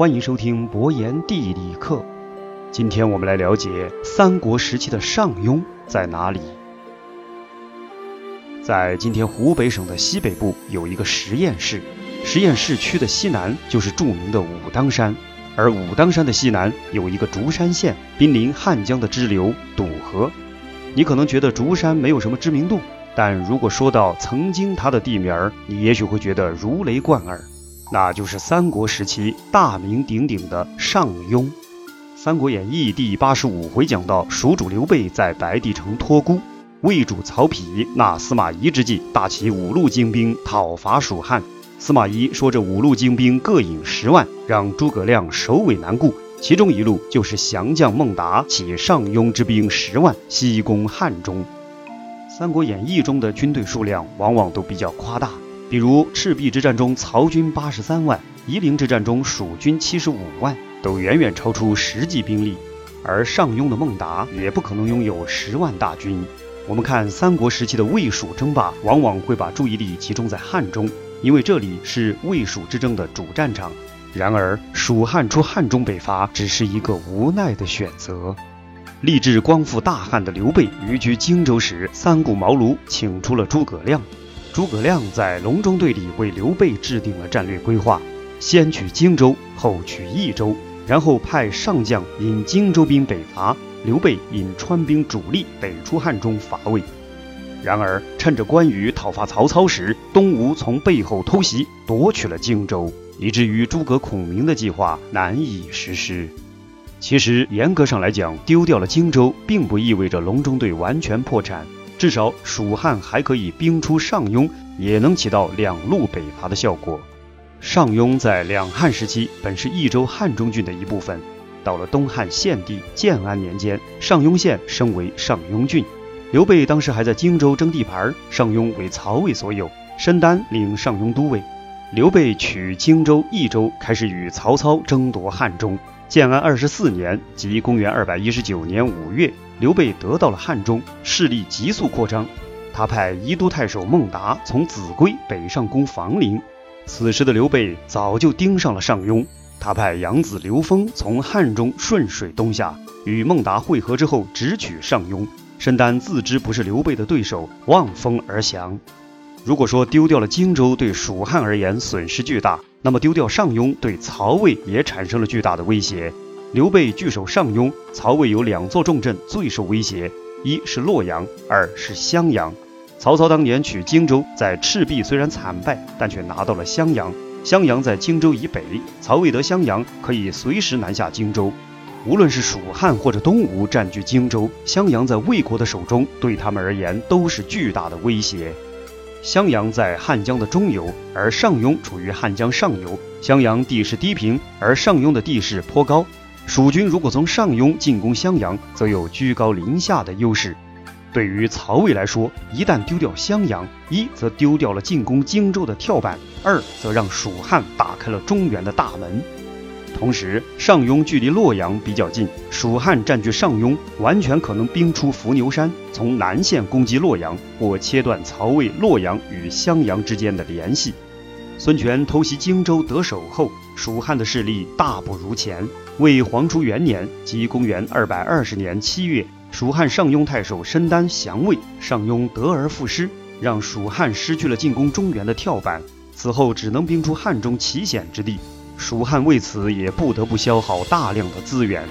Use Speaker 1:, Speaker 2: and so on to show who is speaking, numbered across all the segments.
Speaker 1: 欢迎收听博言地理课。今天我们来了解三国时期的上庸在哪里。在今天湖北省的西北部有一个十堰市，十堰市区的西南就是著名的武当山，而武当山的西南有一个竹山县，濒临汉江的支流堵河。你可能觉得竹山没有什么知名度，但如果说到曾经它的地名，你也许会觉得如雷贯耳。那就是三国时期大名鼎鼎的上庸。《三国演义》第八十五回讲到，蜀主刘备在白帝城托孤，魏主曹丕纳司马懿之计，大起五路精兵讨伐蜀汉。司马懿说：“这五路精兵各引十万，让诸葛亮首尾难顾。其中一路就是降将孟达起上庸之兵十万，西攻汉中。”《三国演义》中的军队数量往往都比较夸大。比如赤壁之战中，曹军八十三万；夷陵之战中，蜀军七十五万，都远远超出实际兵力。而上庸的孟达也不可能拥有十万大军。我们看三国时期的魏蜀争霸，往往会把注意力集中在汉中，因为这里是魏蜀之争的主战场。然而，蜀汉出汉中北伐只是一个无奈的选择。立志光复大汉的刘备移居荆州时，三顾茅庐，请出了诸葛亮。诸葛亮在隆中对里为刘备制定了战略规划：先取荆州，后取益州，然后派上将引荆州兵北伐，刘备引川兵主力北出汉中伐魏。然而，趁着关羽讨伐曹操时，东吴从背后偷袭，夺取了荆州，以至于诸葛孔明的计划难以实施。其实，严格上来讲，丢掉了荆州，并不意味着隆中对完全破产。至少蜀汉还可以兵出上庸，也能起到两路北伐的效果。上庸在两汉时期本是益州汉中郡的一部分，到了东汉献帝建安年间，上庸县升为上庸郡。刘备当时还在荆州争地盘，上庸为曹魏所有，申丹领上庸都尉。刘备取荆州、益州，开始与曹操争夺汉中。建安二十四年，即公元二百一十九年五月，刘备得到了汉中，势力急速扩张。他派宜都太守孟达从秭归北上攻房陵。此时的刘备早就盯上了上庸，他派养子刘封从汉中顺水东下，与孟达会合之后，直取上庸。申丹自知不是刘备的对手，望风而降。如果说丢掉了荆州对蜀汉而言损失巨大，那么丢掉上庸对曹魏也产生了巨大的威胁。刘备据守上庸，曹魏有两座重镇最受威胁，一是洛阳，二是襄阳。曹操当年取荆州，在赤壁虽然惨败，但却拿到了襄阳。襄阳在荆州以北，曹魏得襄阳，可以随时南下荆州。无论是蜀汉或者东吴占据荆州，襄阳在魏国的手中，对他们而言都是巨大的威胁。襄阳在汉江的中游，而上庸处于汉江上游。襄阳地势低平，而上庸的地势颇高。蜀军如果从上庸进攻襄阳，则有居高临下的优势。对于曹魏来说，一旦丢掉襄阳，一则丢掉了进攻荆州的跳板，二则让蜀汉打开了中原的大门。同时，上庸距离洛阳比较近，蜀汉占据上庸，完全可能兵出伏牛山，从南线攻击洛阳，或切断曹魏洛阳与襄阳之间的联系。孙权偷袭荆州得手后，蜀汉的势力大不如前。魏黄初元年，即公元二百二十年七月，蜀汉上庸太守申丹降魏，上庸得而复失，让蜀汉失去了进攻中原的跳板。此后只能兵出汉中奇险之地。蜀汉为此也不得不消耗大量的资源。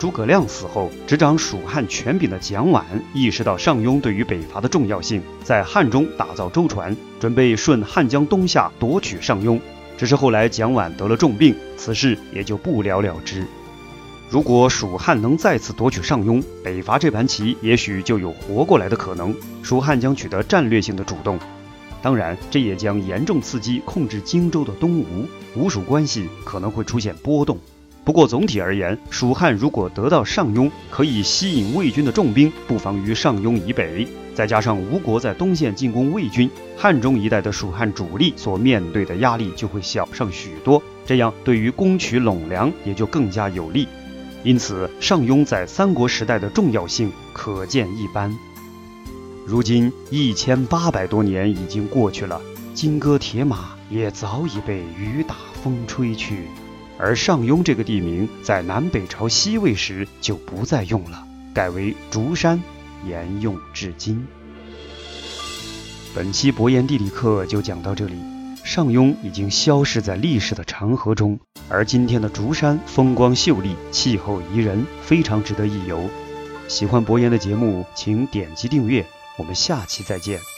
Speaker 1: 诸葛亮死后，执掌蜀汉权柄的蒋琬意识到上庸对于北伐的重要性，在汉中打造舟船，准备顺汉江东下夺取上庸。只是后来蒋琬得了重病，此事也就不了了之。如果蜀汉能再次夺取上庸，北伐这盘棋也许就有活过来的可能，蜀汉将取得战略性的主动。当然，这也将严重刺激控制荆州的东吴，吴蜀关系可能会出现波动。不过总体而言，蜀汉如果得到上庸，可以吸引魏军的重兵布防于上庸以北，再加上吴国在东线进攻魏军，汉中一带的蜀汉主力所面对的压力就会小上许多，这样对于攻取陇梁也就更加有利。因此，上庸在三国时代的重要性可见一斑。如今一千八百多年已经过去了，金戈铁马也早已被雨打风吹去。而上庸这个地名在南北朝西魏时就不再用了，改为竹山，沿用至今。本期博言地理课就讲到这里，上庸已经消失在历史的长河中，而今天的竹山风光秀丽，气候宜人，非常值得一游。喜欢博言的节目，请点击订阅，我们下期再见。